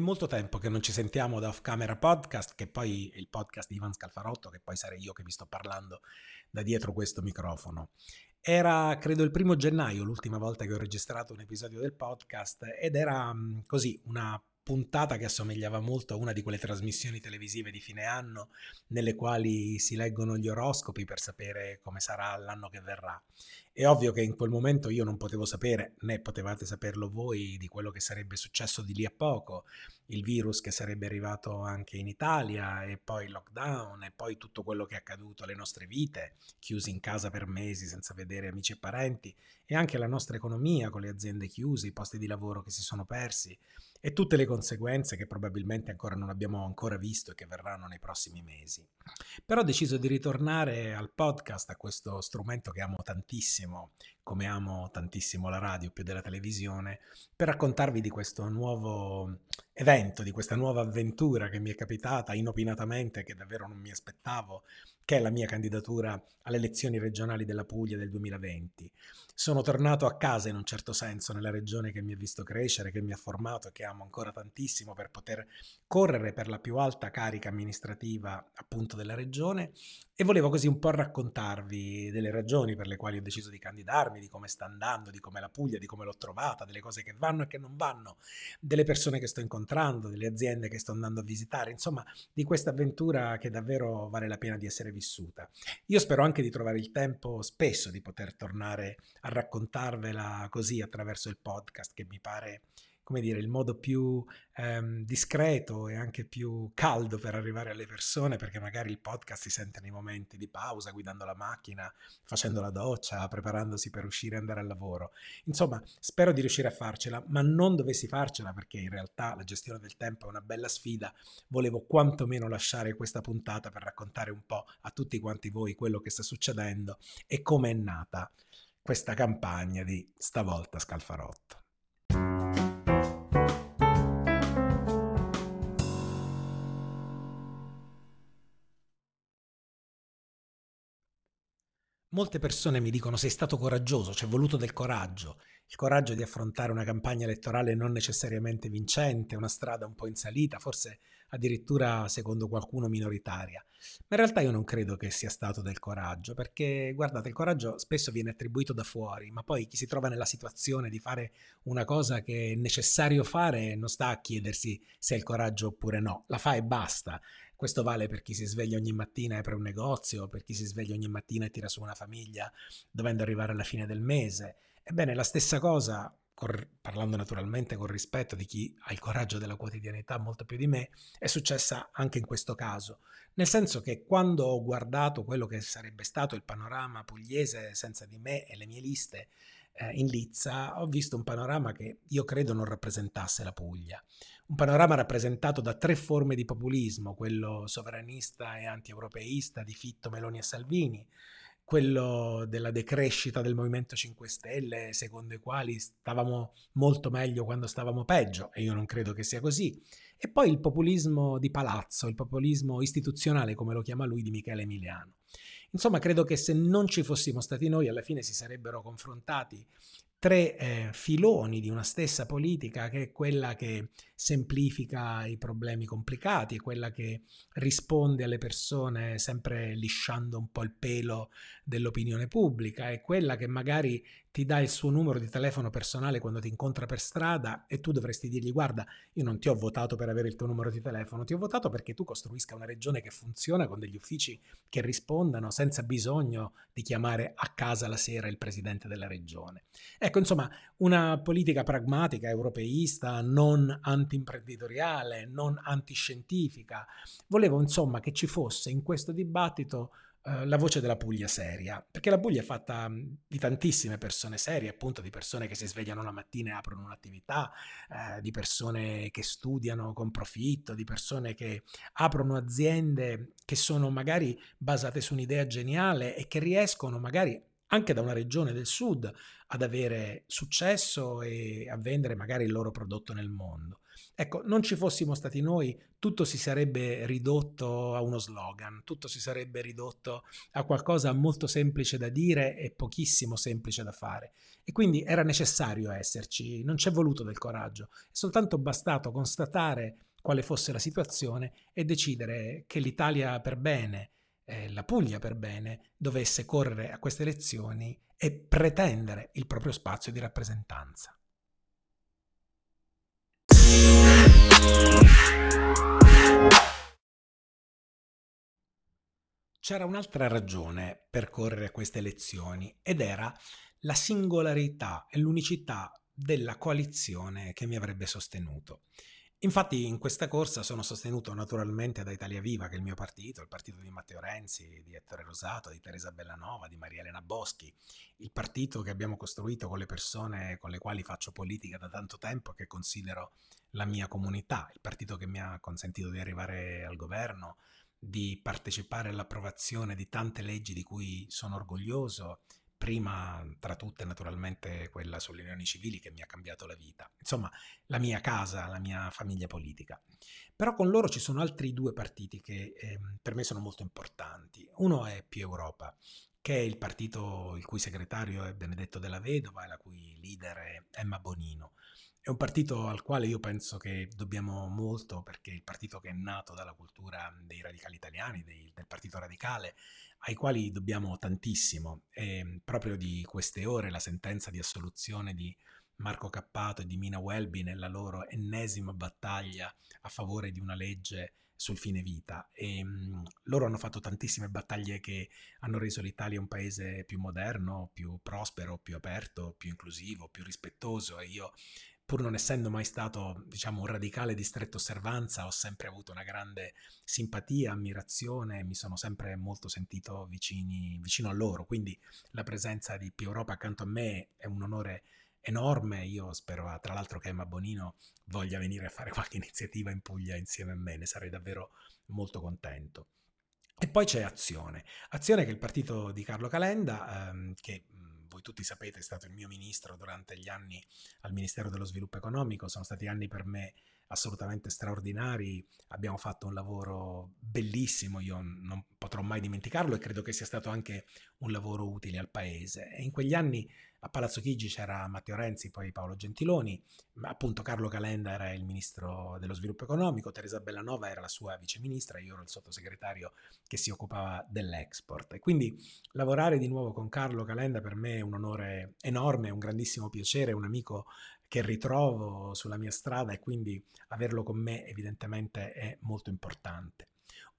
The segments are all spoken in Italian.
molto tempo che non ci sentiamo da Off Camera Podcast, che poi è il podcast di Ivan Scalfarotto, che poi sarei io che vi sto parlando da dietro questo microfono. Era, credo, il primo gennaio l'ultima volta che ho registrato un episodio del podcast ed era mm, così una puntata che assomigliava molto a una di quelle trasmissioni televisive di fine anno nelle quali si leggono gli oroscopi per sapere come sarà l'anno che verrà. È ovvio che in quel momento io non potevo sapere, né potevate saperlo voi, di quello che sarebbe successo di lì a poco, il virus che sarebbe arrivato anche in Italia e poi il lockdown e poi tutto quello che è accaduto alle nostre vite, chiusi in casa per mesi senza vedere amici e parenti e anche la nostra economia con le aziende chiuse, i posti di lavoro che si sono persi e tutte le conseguenze che probabilmente ancora non abbiamo ancora visto e che verranno nei prossimi mesi. Però ho deciso di ritornare al podcast, a questo strumento che amo tantissimo, come amo tantissimo la radio più della televisione, per raccontarvi di questo nuovo evento, di questa nuova avventura che mi è capitata inopinatamente, che davvero non mi aspettavo, che è la mia candidatura alle elezioni regionali della Puglia del 2020. Sono tornato a casa in un certo senso nella regione che mi ha visto crescere, che mi ha formato e che amo ancora tantissimo per poter correre per la più alta carica amministrativa appunto della regione e volevo così un po' raccontarvi delle ragioni per le quali ho deciso di candidarmi, di come sta andando, di come la Puglia, di come l'ho trovata, delle cose che vanno e che non vanno, delle persone che sto incontrando, delle aziende che sto andando a visitare, insomma di questa avventura che davvero vale la pena di essere vissuta. Io spero anche di trovare il tempo spesso di poter tornare a raccontarvela così attraverso il podcast che mi pare come dire, il modo più ehm, discreto e anche più caldo per arrivare alle persone, perché magari il podcast si sente nei momenti di pausa, guidando la macchina, facendo la doccia, preparandosi per uscire e andare al lavoro. Insomma, spero di riuscire a farcela, ma non dovessi farcela perché in realtà la gestione del tempo è una bella sfida. Volevo quantomeno lasciare questa puntata per raccontare un po' a tutti quanti voi quello che sta succedendo e come è nata questa campagna di stavolta Scalfarotto. Molte persone mi dicono sei stato coraggioso, ci è voluto del coraggio, il coraggio di affrontare una campagna elettorale non necessariamente vincente, una strada un po' in salita, forse addirittura secondo qualcuno minoritaria. Ma in realtà io non credo che sia stato del coraggio, perché guardate, il coraggio spesso viene attribuito da fuori, ma poi chi si trova nella situazione di fare una cosa che è necessario fare non sta a chiedersi se è il coraggio oppure no, la fa e basta. Questo vale per chi si sveglia ogni mattina e apre un negozio, per chi si sveglia ogni mattina e tira su una famiglia dovendo arrivare alla fine del mese. Ebbene, la stessa cosa, parlando naturalmente con rispetto di chi ha il coraggio della quotidianità molto più di me, è successa anche in questo caso. Nel senso che quando ho guardato quello che sarebbe stato il panorama pugliese senza di me e le mie liste eh, in Lizza, ho visto un panorama che io credo non rappresentasse la Puglia un panorama rappresentato da tre forme di populismo, quello sovranista e anti-europeista di Fitto, Meloni e Salvini, quello della decrescita del Movimento 5 Stelle, secondo i quali stavamo molto meglio quando stavamo peggio, e io non credo che sia così, e poi il populismo di palazzo, il populismo istituzionale, come lo chiama lui, di Michele Emiliano. Insomma, credo che se non ci fossimo stati noi, alla fine si sarebbero confrontati tre eh, filoni di una stessa politica che è quella che semplifica i problemi complicati, è quella che risponde alle persone sempre lisciando un po' il pelo dell'opinione pubblica, è quella che magari ti dà il suo numero di telefono personale quando ti incontra per strada e tu dovresti dirgli guarda, io non ti ho votato per avere il tuo numero di telefono, ti ho votato perché tu costruisca una regione che funziona con degli uffici che rispondano senza bisogno di chiamare a casa la sera il presidente della regione. Ecco, insomma, una politica pragmatica, europeista, non anti-imprenditoriale, non antiscientifica. Volevo, insomma, che ci fosse in questo dibattito eh, la voce della Puglia seria, perché la Puglia è fatta di tantissime persone serie, appunto di persone che si svegliano la mattina e aprono un'attività, eh, di persone che studiano con profitto, di persone che aprono aziende che sono magari basate su un'idea geniale e che riescono magari anche da una regione del sud ad avere successo e a vendere magari il loro prodotto nel mondo. Ecco, non ci fossimo stati noi, tutto si sarebbe ridotto a uno slogan, tutto si sarebbe ridotto a qualcosa molto semplice da dire e pochissimo semplice da fare. E quindi era necessario esserci, non c'è voluto del coraggio, è soltanto bastato constatare quale fosse la situazione e decidere che l'Italia per bene, eh, la Puglia per bene, dovesse correre a queste elezioni e pretendere il proprio spazio di rappresentanza. C'era un'altra ragione per correre a queste elezioni ed era la singolarità e l'unicità della coalizione che mi avrebbe sostenuto. Infatti in questa corsa sono sostenuto naturalmente da Italia Viva, che è il mio partito, il partito di Matteo Renzi, di Ettore Rosato, di Teresa Bellanova, di Maria Elena Boschi, il partito che abbiamo costruito con le persone con le quali faccio politica da tanto tempo e che considero la mia comunità, il partito che mi ha consentito di arrivare al governo, di partecipare all'approvazione di tante leggi di cui sono orgoglioso prima tra tutte naturalmente quella sulle unioni civili che mi ha cambiato la vita, insomma la mia casa, la mia famiglia politica. Però con loro ci sono altri due partiti che eh, per me sono molto importanti. Uno è Più Europa, che è il partito il cui segretario è Benedetto della Vedova e la cui leader è Emma Bonino. È un partito al quale io penso che dobbiamo molto perché è il partito che è nato dalla cultura dei radicali italiani, dei, del partito radicale, ai quali dobbiamo tantissimo. E proprio di queste ore la sentenza di assoluzione di Marco Cappato e di Mina Welby nella loro ennesima battaglia a favore di una legge sul fine vita e mh, loro hanno fatto tantissime battaglie che hanno reso l'Italia un paese più moderno, più prospero, più aperto, più inclusivo, più rispettoso e io pur non essendo mai stato, diciamo, un radicale di stretta osservanza, ho sempre avuto una grande simpatia, ammirazione, mi sono sempre molto sentito vicini, vicino a loro, quindi la presenza di Più Europa accanto a me è un onore enorme, io spero tra l'altro che Emma Bonino voglia venire a fare qualche iniziativa in Puglia insieme a me, ne sarei davvero molto contento. E poi c'è Azione, Azione che è il partito di Carlo Calenda, ehm, che voi tutti sapete, è stato il mio ministro durante gli anni al Ministero dello Sviluppo Economico, sono stati anni per me assolutamente straordinari, abbiamo fatto un lavoro bellissimo, io non potrò mai dimenticarlo e credo che sia stato anche un lavoro utile al Paese. E in quegli anni a Palazzo Chigi c'era Matteo Renzi, poi Paolo Gentiloni, appunto Carlo Calenda era il ministro dello sviluppo economico, Teresa Bellanova era la sua viceministra, io ero il sottosegretario che si occupava dell'export. E quindi lavorare di nuovo con Carlo Calenda per me è un onore enorme, un grandissimo piacere, un amico che ritrovo sulla mia strada e quindi averlo con me evidentemente è molto importante.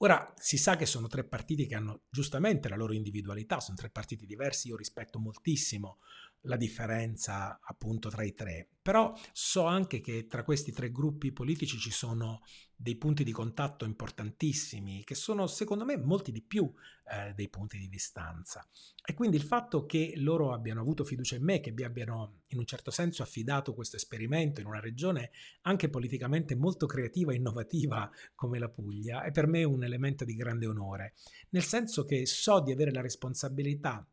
Ora si sa che sono tre partiti che hanno giustamente la loro individualità, sono tre partiti diversi, io rispetto moltissimo la differenza appunto tra i tre, però so anche che tra questi tre gruppi politici ci sono dei punti di contatto importantissimi, che sono secondo me molti di più eh, dei punti di distanza. E quindi il fatto che loro abbiano avuto fiducia in me, che mi abbiano in un certo senso affidato questo esperimento in una regione anche politicamente molto creativa e innovativa come la Puglia, è per me un elemento di grande onore, nel senso che so di avere la responsabilità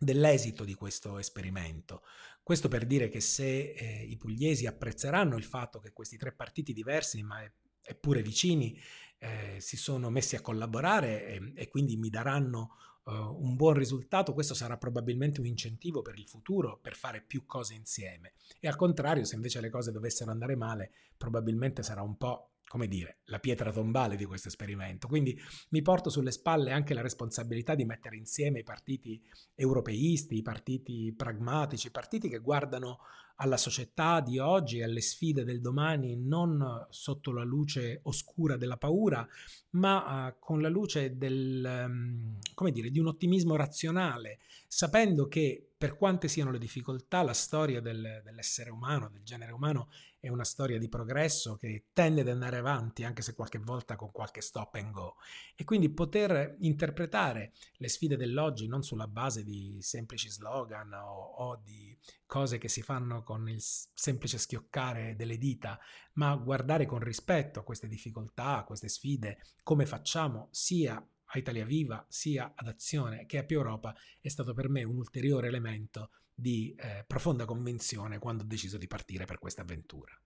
dell'esito di questo esperimento. Questo per dire che se eh, i pugliesi apprezzeranno il fatto che questi tre partiti diversi, ma eppure vicini, eh, si sono messi a collaborare e, e quindi mi daranno uh, un buon risultato, questo sarà probabilmente un incentivo per il futuro, per fare più cose insieme. E al contrario, se invece le cose dovessero andare male, probabilmente sarà un po' come dire, la pietra tombale di questo esperimento. Quindi mi porto sulle spalle anche la responsabilità di mettere insieme i partiti europeisti, i partiti pragmatici, i partiti che guardano alla società di oggi alle sfide del domani non sotto la luce oscura della paura, ma uh, con la luce del, um, come dire, di un ottimismo razionale, sapendo che per quante siano le difficoltà, la storia del, dell'essere umano, del genere umano, è una storia di progresso che tende ad andare avanti, anche se qualche volta con qualche stop and go. E quindi poter interpretare le sfide dell'oggi non sulla base di semplici slogan o, o di cose che si fanno con il semplice schioccare delle dita, ma guardare con rispetto a queste difficoltà, a queste sfide, come facciamo sia a Italia Viva sia ad Azione che a Più Europa è stato per me un ulteriore elemento di eh, profonda convinzione quando ho deciso di partire per questa avventura.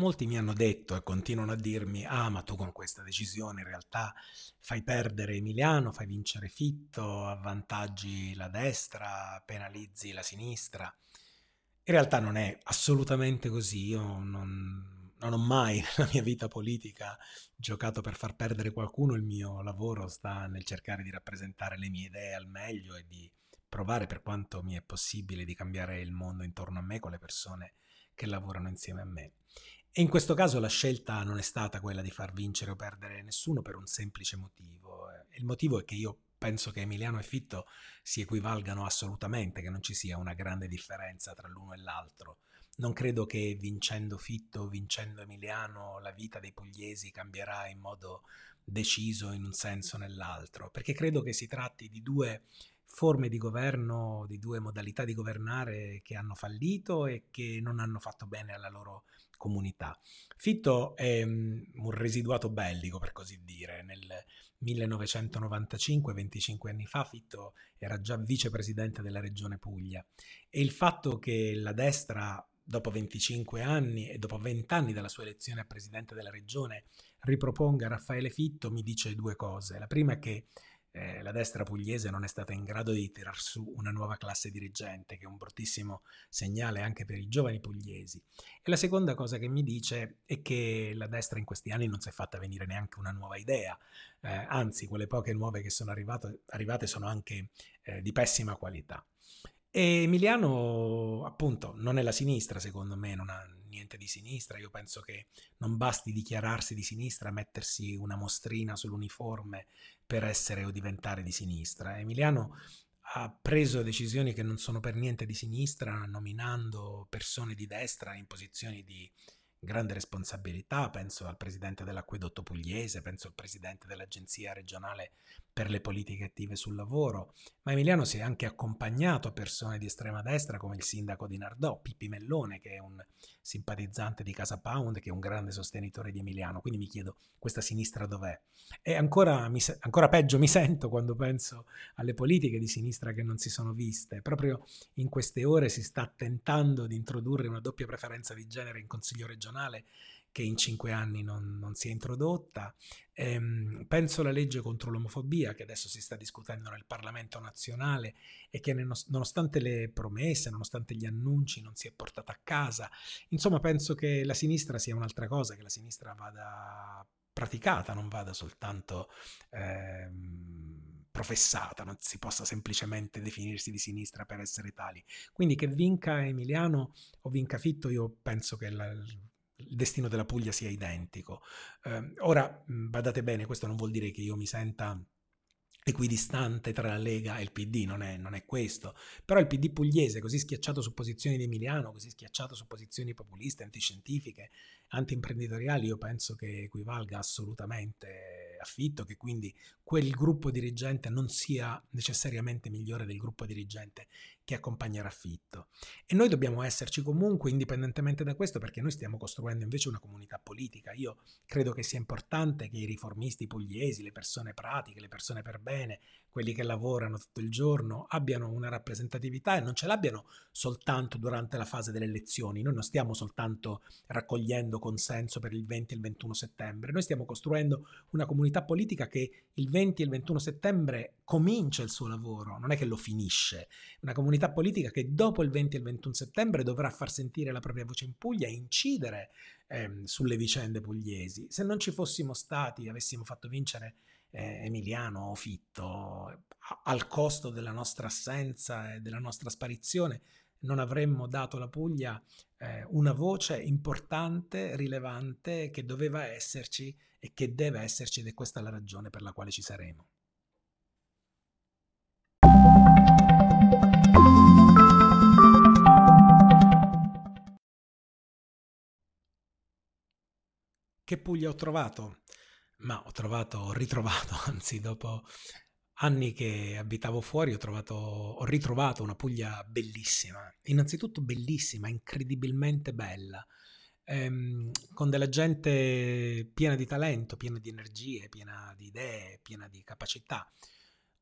Molti mi hanno detto e continuano a dirmi, ah ma tu con questa decisione in realtà fai perdere Emiliano, fai vincere Fitto, avvantaggi la destra, penalizzi la sinistra. In realtà non è assolutamente così, io non, non ho mai nella mia vita politica giocato per far perdere qualcuno, il mio lavoro sta nel cercare di rappresentare le mie idee al meglio e di provare per quanto mi è possibile di cambiare il mondo intorno a me con le persone che lavorano insieme a me. E in questo caso la scelta non è stata quella di far vincere o perdere nessuno per un semplice motivo. Eh, il motivo è che io penso che Emiliano e Fitto si equivalgano assolutamente, che non ci sia una grande differenza tra l'uno e l'altro. Non credo che vincendo Fitto vincendo Emiliano la vita dei pugliesi cambierà in modo deciso in un senso o nell'altro, perché credo che si tratti di due forme di governo, di due modalità di governare che hanno fallito e che non hanno fatto bene alla loro comunità. Fitto è mm, un residuato bellico, per così dire. Nel 1995, 25 anni fa, Fitto era già vicepresidente della regione Puglia e il fatto che la destra, dopo 25 anni e dopo 20 anni dalla sua elezione a presidente della regione, riproponga Raffaele Fitto mi dice due cose. La prima è che eh, la destra pugliese non è stata in grado di tirar su una nuova classe dirigente, che è un bruttissimo segnale anche per i giovani pugliesi. E la seconda cosa che mi dice è che la destra in questi anni non si è fatta venire neanche una nuova idea, eh, anzi quelle poche nuove che sono arrivate, arrivate sono anche eh, di pessima qualità. E Emiliano, appunto, non è la sinistra, secondo me, non ha niente di sinistra. Io penso che non basti dichiararsi di sinistra, mettersi una mostrina sull'uniforme per essere o diventare di sinistra. Emiliano ha preso decisioni che non sono per niente di sinistra, nominando persone di destra in posizioni di grande responsabilità, penso al presidente dell'acquedotto pugliese, penso al presidente dell'agenzia regionale per le politiche attive sul lavoro, ma Emiliano si è anche accompagnato a persone di estrema destra come il sindaco di Nardò, Pippi Mellone, che è un simpatizzante di Casa Pound, che è un grande sostenitore di Emiliano, quindi mi chiedo, questa sinistra dov'è? E ancora, mi, ancora peggio mi sento quando penso alle politiche di sinistra che non si sono viste. Proprio in queste ore si sta tentando di introdurre una doppia preferenza di genere in Consiglio regionale che in cinque anni non, non si è introdotta. Ehm, penso alla legge contro l'omofobia che adesso si sta discutendo nel Parlamento nazionale e che nonostante le promesse, nonostante gli annunci non si è portata a casa. Insomma, penso che la sinistra sia un'altra cosa, che la sinistra vada praticata, non vada soltanto ehm, professata, non si possa semplicemente definirsi di sinistra per essere tali. Quindi che vinca Emiliano o vinca Fitto, io penso che la, il destino della Puglia sia identico. Eh, ora, badate bene, questo non vuol dire che io mi senta equidistante tra la Lega e il PD, non è, non è, questo. Però il PD pugliese, così schiacciato su posizioni di Emiliano, così schiacciato su posizioni populiste, antiscientifiche, antiimprenditoriali, io penso che equivalga assolutamente a Fitto, che quindi quel gruppo dirigente non sia necessariamente migliore del gruppo dirigente che accompagnerà Fitto. E noi dobbiamo esserci comunque, indipendentemente da questo, perché noi stiamo costruendo invece una comunità politica. Io credo che sia importante che i riformisti pugliesi, le persone pratiche, le persone per bene, quelli che lavorano tutto il giorno, abbiano una rappresentatività e non ce l'abbiano soltanto durante la fase delle elezioni. Noi non stiamo soltanto raccogliendo consenso per il 20 e il 21 settembre, noi stiamo costruendo una comunità politica che il 20 e il 21 settembre comincia il suo lavoro, non è che lo finisce. Una comunità politica che dopo il 20 e il 21 settembre dovrà far sentire la propria voce in Puglia e incidere ehm, sulle vicende pugliesi. Se non ci fossimo stati, avessimo fatto vincere eh, Emiliano o Fitto, al costo della nostra assenza e della nostra sparizione, non avremmo dato alla Puglia eh, una voce importante, rilevante, che doveva esserci e che deve esserci ed è questa la ragione per la quale ci saremo. Che Puglia ho trovato? Ma ho trovato, ho ritrovato, anzi dopo anni che abitavo fuori ho, trovato, ho ritrovato una Puglia bellissima, innanzitutto bellissima, incredibilmente bella, ehm, con della gente piena di talento, piena di energie, piena di idee, piena di capacità.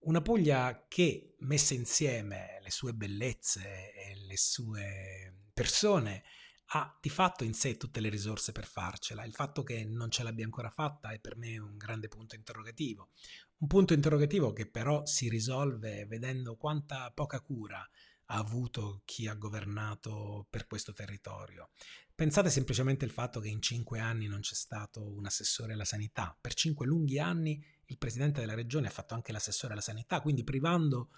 Una Puglia che, messe insieme le sue bellezze e le sue persone, ha di fatto in sé tutte le risorse per farcela. Il fatto che non ce l'abbia ancora fatta è per me un grande punto interrogativo. Un punto interrogativo che però si risolve vedendo quanta poca cura ha avuto chi ha governato per questo territorio. Pensate semplicemente al fatto che in cinque anni non c'è stato un assessore alla sanità. Per cinque lunghi anni il presidente della regione ha fatto anche l'assessore alla sanità, quindi privando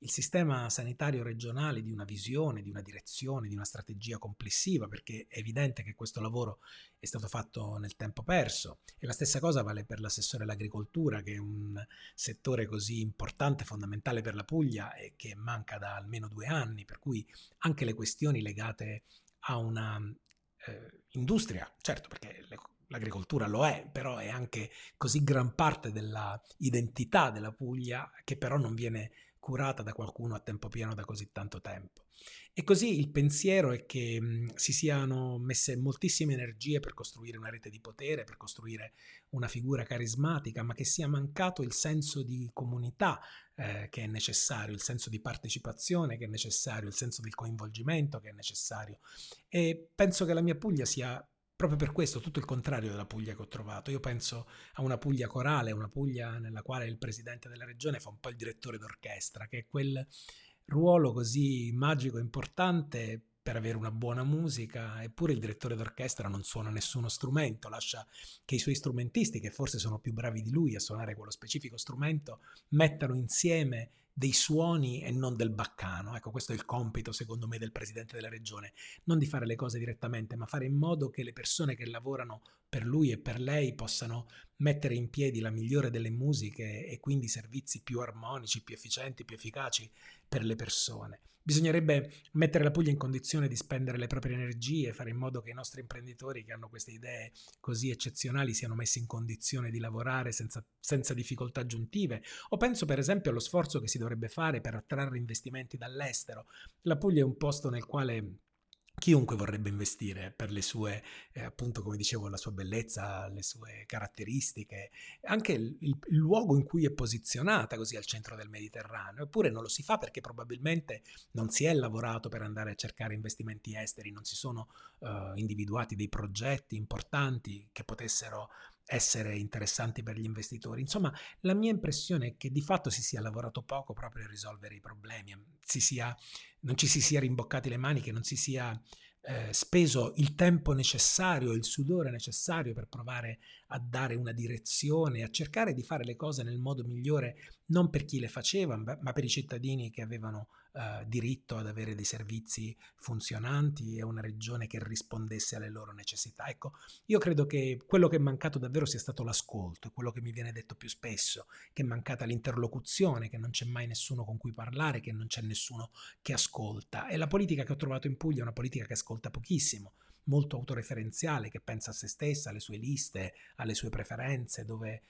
il sistema sanitario regionale di una visione, di una direzione, di una strategia complessiva, perché è evidente che questo lavoro è stato fatto nel tempo perso. E la stessa cosa vale per l'assessore all'agricoltura, che è un settore così importante, fondamentale per la Puglia e che manca da almeno due anni, per cui anche le questioni legate a una eh, industria, certo perché le, l'agricoltura lo è, però è anche così gran parte dell'identità della Puglia che però non viene curata da qualcuno a tempo pieno da così tanto tempo. E così il pensiero è che mh, si siano messe moltissime energie per costruire una rete di potere, per costruire una figura carismatica, ma che sia mancato il senso di comunità eh, che è necessario, il senso di partecipazione che è necessario, il senso del coinvolgimento che è necessario. E penso che la mia Puglia sia proprio per questo tutto il contrario della Puglia che ho trovato. Io penso a una Puglia corale, una Puglia nella quale il presidente della regione fa un po' il direttore d'orchestra, che è quel ruolo così magico e importante per avere una buona musica, eppure il direttore d'orchestra non suona nessuno strumento, lascia che i suoi strumentisti, che forse sono più bravi di lui a suonare quello specifico strumento, mettano insieme dei suoni e non del baccano. Ecco, questo è il compito, secondo me, del presidente della regione, non di fare le cose direttamente, ma fare in modo che le persone che lavorano per lui e per lei possano mettere in piedi la migliore delle musiche e quindi servizi più armonici, più efficienti, più efficaci per le persone. Bisognerebbe mettere la Puglia in condizione di spendere le proprie energie, fare in modo che i nostri imprenditori che hanno queste idee così eccezionali siano messi in condizione di lavorare senza, senza difficoltà aggiuntive. O penso per esempio allo sforzo che si dovrebbe fare per attrarre investimenti dall'estero. La Puglia è un posto nel quale Chiunque vorrebbe investire per le sue, eh, appunto come dicevo, la sua bellezza, le sue caratteristiche, anche il, il, luogo in cui è posizionata così al centro del Mediterraneo, eppure non lo si fa perché probabilmente non si è lavorato per andare a cercare investimenti esteri, non si sono uh, individuati dei progetti importanti che potessero essere interessanti per gli investitori. Insomma, la mia impressione è che di fatto si sia lavorato poco proprio a risolvere i problemi, si sia, non ci si sia rimboccati le mani, che non si sia eh, speso il tempo necessario, il sudore necessario per provare a dare una direzione, a cercare di fare le cose nel modo migliore, non per chi le faceva, ma per i cittadini che avevano eh, diritto ad avere dei servizi funzionanti e una regione che rispondesse alle loro necessità. Ecco, io credo che quello che è mancato davvero sia stato l'ascolto, quello che mi viene detto più spesso, che è mancata l'interlocuzione, che non c'è mai nessuno con cui parlare, che non c'è nessuno che ascolta. E la politica che ho trovato in Puglia è una politica che ascolta pochissimo molto autoreferenziale, che pensa a se stessa, alle sue liste, alle sue preferenze, dove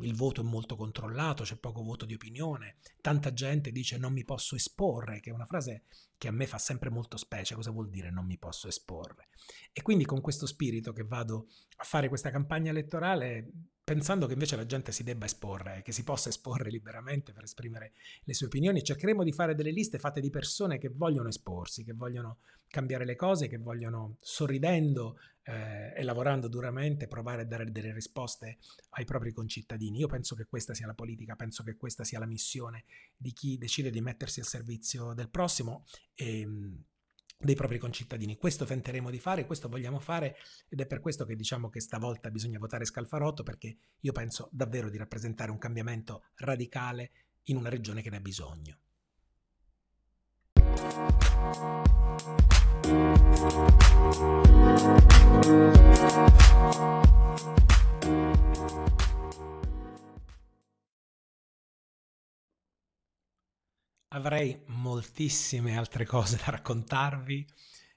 il voto è molto controllato, c'è poco voto di opinione, tanta gente dice non mi posso esporre, che è una frase che a me fa sempre molto specie, cosa vuol dire non mi posso esporre? E quindi con questo spirito che vado a fare questa campagna elettorale pensando che invece la gente si debba esporre, che si possa esporre liberamente per esprimere le sue opinioni, cercheremo di fare delle liste fatte di persone che vogliono esporsi, che vogliono cambiare le cose, che vogliono sorridendo eh, e lavorando duramente provare a dare delle risposte ai propri concittadini. Io penso che questa sia la politica, penso che questa sia la missione di chi decide di mettersi al servizio del prossimo e dei propri concittadini. Questo tenteremo di fare, questo vogliamo fare ed è per questo che diciamo che stavolta bisogna votare Scalfarotto perché io penso davvero di rappresentare un cambiamento radicale in una regione che ne ha bisogno. Avrei moltissime altre cose da raccontarvi,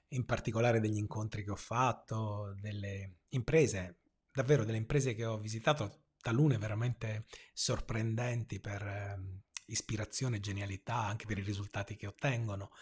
in particolare degli incontri che ho fatto, delle imprese, davvero delle imprese che ho visitato, talune veramente sorprendenti per eh, ispirazione e genialità, anche per i risultati che ottengono.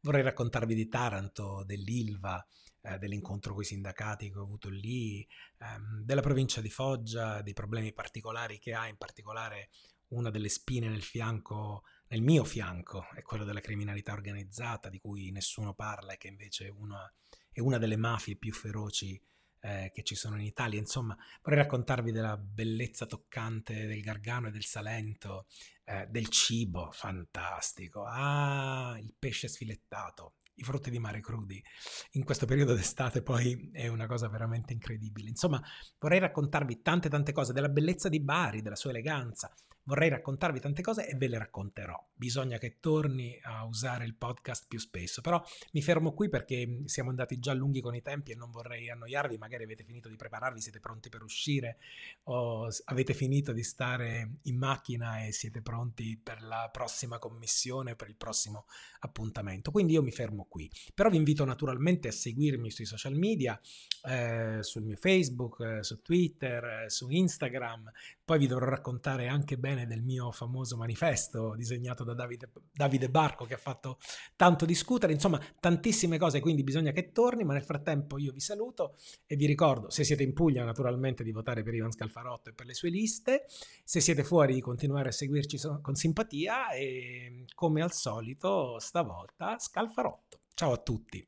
Vorrei raccontarvi di Taranto, dell'Ilva, eh, dell'incontro con i sindacati che ho avuto lì, ehm, della provincia di Foggia, dei problemi particolari che ha, in particolare una delle spine nel fianco, nel mio fianco, è quello della criminalità organizzata, di cui nessuno parla e che invece è una, è una delle mafie più feroci eh, che ci sono in Italia. Insomma, vorrei raccontarvi della bellezza toccante del Gargano e del Salento, eh, del cibo fantastico. Ah, il pesce sfilettato, i frutti di mare crudi in questo periodo d'estate poi è una cosa veramente incredibile. Insomma, vorrei raccontarvi tante tante cose della bellezza di Bari, della sua eleganza, Vorrei raccontarvi tante cose e ve le racconterò. Bisogna che torni a usare il podcast più spesso, però mi fermo qui perché siamo andati già lunghi con i tempi e non vorrei annoiarvi. Magari avete finito di prepararvi, siete pronti per uscire o avete finito di stare in macchina e siete pronti per la prossima commissione, per il prossimo appuntamento. Quindi io mi fermo qui. Però vi invito naturalmente a seguirmi sui social media, eh, sul mio Facebook, eh, su Twitter, eh, su Instagram. Poi vi dovrò raccontare anche bene bene del mio famoso manifesto disegnato da Davide, Davide Barco che ha fatto tanto discutere, insomma tantissime cose, quindi bisogna che torni, ma nel frattempo io vi saluto e vi ricordo, se siete in Puglia naturalmente di votare per Ivan Scalfarotto e per le sue liste, se siete fuori di continuare a seguirci con simpatia e come al solito stavolta Scalfarotto. Ciao a tutti.